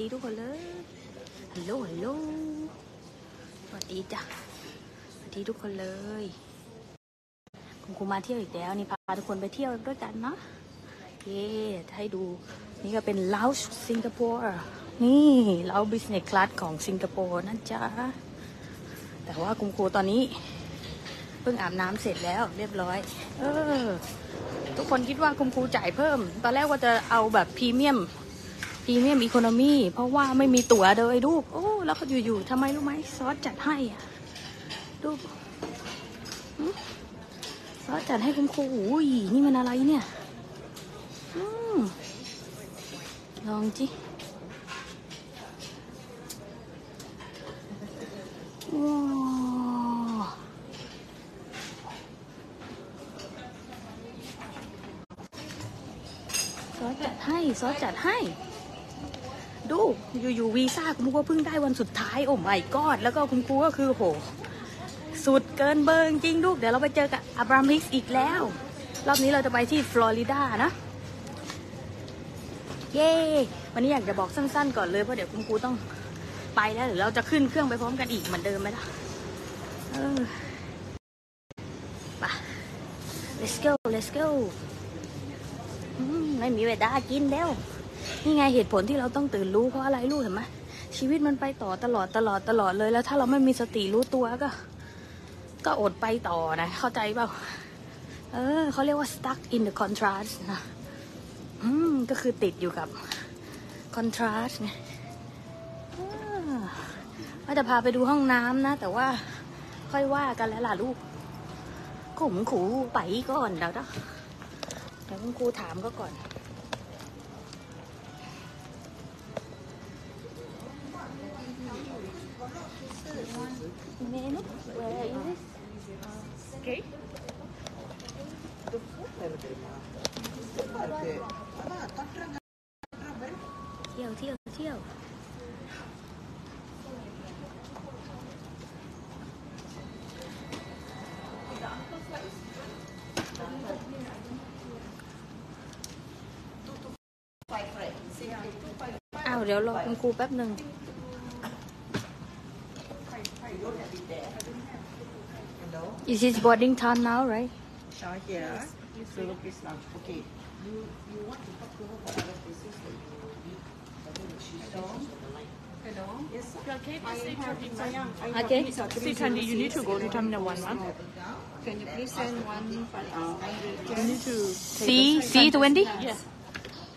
ดีทุกคนเลยฮัลโหลฮัลโหลสวัสดีจ้ะสวัสดีทุกคนเลยคุณครูมาเที่ยวอีกแล้วนี่พาทุกคนไปเที่ยวด้วยกันเนาะเย่ให้ดูนี่ก็เป็น lounge สิงคโปร์นี่ lounge business class ของสิงคโปร์นะจ๊ะแต่ว่าคุณครูตอนนี้เพิ่งอาบน้ำเสร็จแล้วเรียบร้อย เออ ทุกคนคิดว่าคุณครูจ่ายเพิ่ม ตอนแรกว่าจะเอาแบบพรีเมียม รีเมียมอีโคโนมีเพราะว่าไม่มีตั๋วเลยลูกโอ้แล้วก็อยู่ๆทำไมรู้ไหมซอสจัดให้อะลูกซอสจัดให้คุณครูอุ้ยนี่มันอะไรเนี่ยอลองจิว้าวซอสจัดให้ซอสจัดให้ ดูอยู่ๆวีซ่าคุณครูก็เพิ่งได้วันสุดท้ายโอ้ไม่กอดแล้วก็คุณครูก็คือโห สุดเกินเบอร์จริงลูก เดี๋ยวเราไปเจอกับอับรามิกอีกแล้ว รอบนี้เราจะไปที่ฟลอริดานะ เย้วันนี้อยากจะบอกสั้นๆ ก่อนเลยเพราะเดี๋ยวคุณครูต้องไปแล้วหรือเราจะขึ้นเครื่องไปพร้อมกันอีกเหมือนเดิมไหมล่ะเออไป let's go let's go ไม่มีเวลากินแล้ว นี่ไงเหตุผลที่เราต้องตื่นรู้เพราะอะไรลูกเห็นไหมชีวิตมันไปต่อตลอดตลอดตลอดเลยแล้ว ถ้าเราไม่มีสติรู้ตัวก็ ก็อดไปต่อนะ เข้าใจเปล่าเออเขาเรียกว่า stuck in the contrast นะอืมก็คือติดอยู่กับ contrast ไงอ่าว่าจะพาไปดูห้องน้ำนะ แต่ว่าค่อยว่ากันแล้วล่ะลูกขุมขูไปก่อนเดี๋ยวนะเดี๋ยวคุณครูถามก็ก่อน Menu, where is it? Okay. เที่ยวเที่ยวเที่ยวอ้าวเดี๋ยวรอคุณครูแป๊บหนึ่ง Is it boarding time now, right? Shaw here. So look this now. Okay. You you want to talk to her for other places that you will meet. Hello. Hello. Yes. sir. Okay, I this is have your I am. I have Okay. visa See, Tandy, you need to go to Terminal 1, ma'am. Can you please send one? Uh, You need to C C twenty Yes.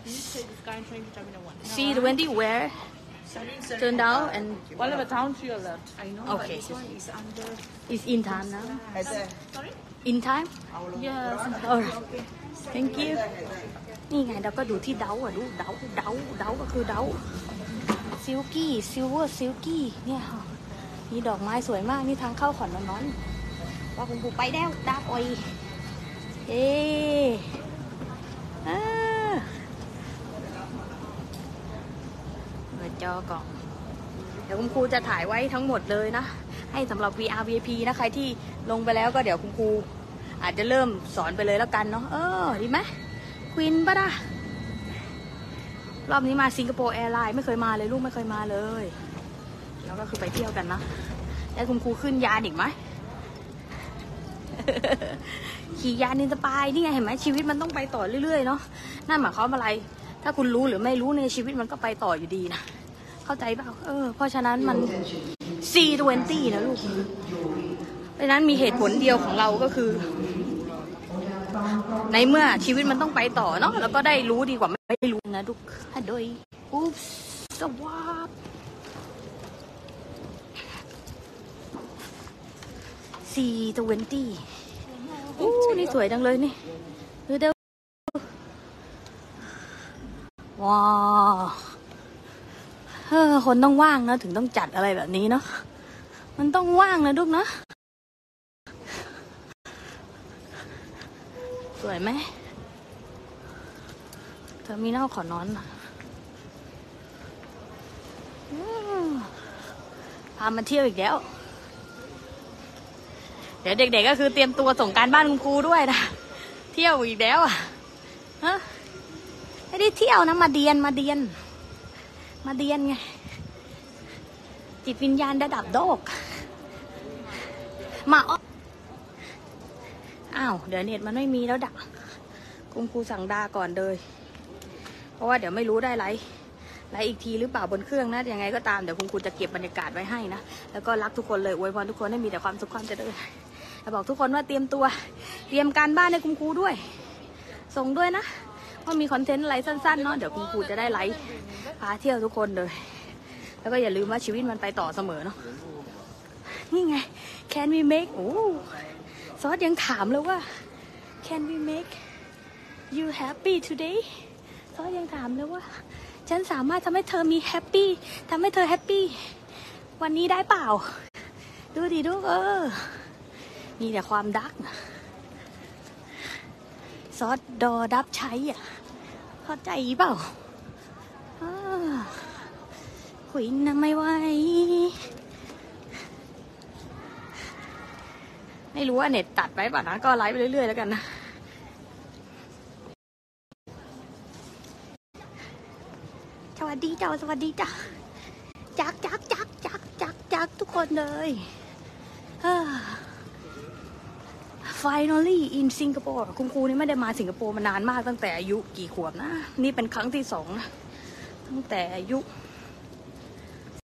You need to take the Sky train to Terminal 1. C twenty where turn down and Whatever town to your left. I know. Okay. But this one is under. is in time now As a. in time Yes. alright thank you นี่ไงเราก็ดูที่เดาอะดูเดาเดาเดาก็คือเดาซิลกี้ซิลเวอร์ซิลกี้เนี่ยค่ะมีดอกไม้สวยมากนี่ทางเข้าขอนนอนๆว่าคุณปู่ไปแล้วดาบออยเอ๊อ่าเปิด จอกล่องเดี๋ยวคุณครูจะถ่ายไว้ทั้งหมดเลยนะ ให้สำหรับ VR VIP นะใครที่ลงไปแล้วก็เดี๋ยวคุณครูอาจจะเริ่มสอนไปเลยแล้วกันเนาะเออดีไหมควินปะนะรอบนี้มาสิงคโปร์แอร์ไลน์ไม่เคยมาเลยลูกไม่เคยมาเลย แล้วก็คือไปเที่ยวกันนะแล้วคุณครูขึ้นยานอีกไหมขี่ยานนินสปายนี่ไงเห็นไหมชีวิตมันต้องไปต่อเรื่อยๆเนาะนั่นหมายความว่าอะไร ถ้าคุณรู้หรือไม่รู้ในชีวิตมันก็ไปต่ออยู่ดีนะ เข้าใจเปล่าเออเพราะฉะนั้นมัน C20 นะลูกเพราะฉะนั้นมีเหตุผลเดียวของเราก็คือ ในเมื่อชีวิตมันต้องไปต่อเนาะแล้วก็ได้รู้ดีกว่าไม่รู้นะลูกฮัดโดยอุ๊บสวับ C20 อู้นี่สวยจังเลยนี่ดูเดี๋ยวว้าว เออคนต้องว่างนะถึงต้องจัดอะไรแบบนี้เนาะมันต้องว่างนะลูกเนาะสวยไหมเทอร์มินอลขอนอนออพามาเที่ยวอีกแล้ว เดี๋ยวเด็กๆก็คือเตรียมตัวส่งการบ้านคุณครูด้วยนะ เที่ยวอีกแล้วอะฮะไม่ได้เที่ยวนะมาเดียนมาเดียน มาเดียนไง จิตวิญญาณระดับโลกมาอ้ออ้าว เดี๋ยวเน็ตมันไม่มีแล้วดักคุณครูสั่งดาก่อนเลย เพราะว่าเดี๋ยวไม่รู้ได้ไรไรอีกทีหรือเปล่าบนเครื่องนะยังไงก็ตามเดี๋ยวคุณครูจะเก็บบรรยากาศไว้ให้นะ แล้วก็รักทุกคนเลยอวยพรทุกคนให้มีแต่ความสุขความเจริญแล้วบอกทุกคนว่าเตรียมตัว เตรียมการบ้านให้คุณครูด้วย ส่งด้วยนะว่ามีคอนเทนต์อะไรสั้นๆเนาะเดี๋ยวคุณครูจะได้ไลฟ์ พาเที่ยวทุกคนเลย แล้วก็อย่าลืมว่าชีวิตมันไปต่อเสมอเนาะนี่ไง can we make โอ้ซอสยังถามเลยว่า can we make you happy today ซอสยังถามเลยว่า ฉันสามารถทำให้เธอมีแฮปปี้ทำให้เธอแฮปปี้วันนี้ได้เปล่า ดูดิดูเออ มีแต่ความดักซอสดอดับใช้อะ เข้าใจเปล่า ขุยนะไม่ไหว ไม่รู้ว่าเน็ตตัดไปป่ะนะ ก็ไลฟ์ไปเรื่อยๆแล้วกันนะ สวัสดีจ้าสวัสดีจ้าจักจักจักจักจักจักทุกคนเลยเอ้อ finally in Singapore คุณครูนี่ไม่ได้มาสิงคโปร์มานานมากตั้งแต่อายุกี่ขวบนะ นี่เป็นครั้งที่สองนะตั้งแต่อายุ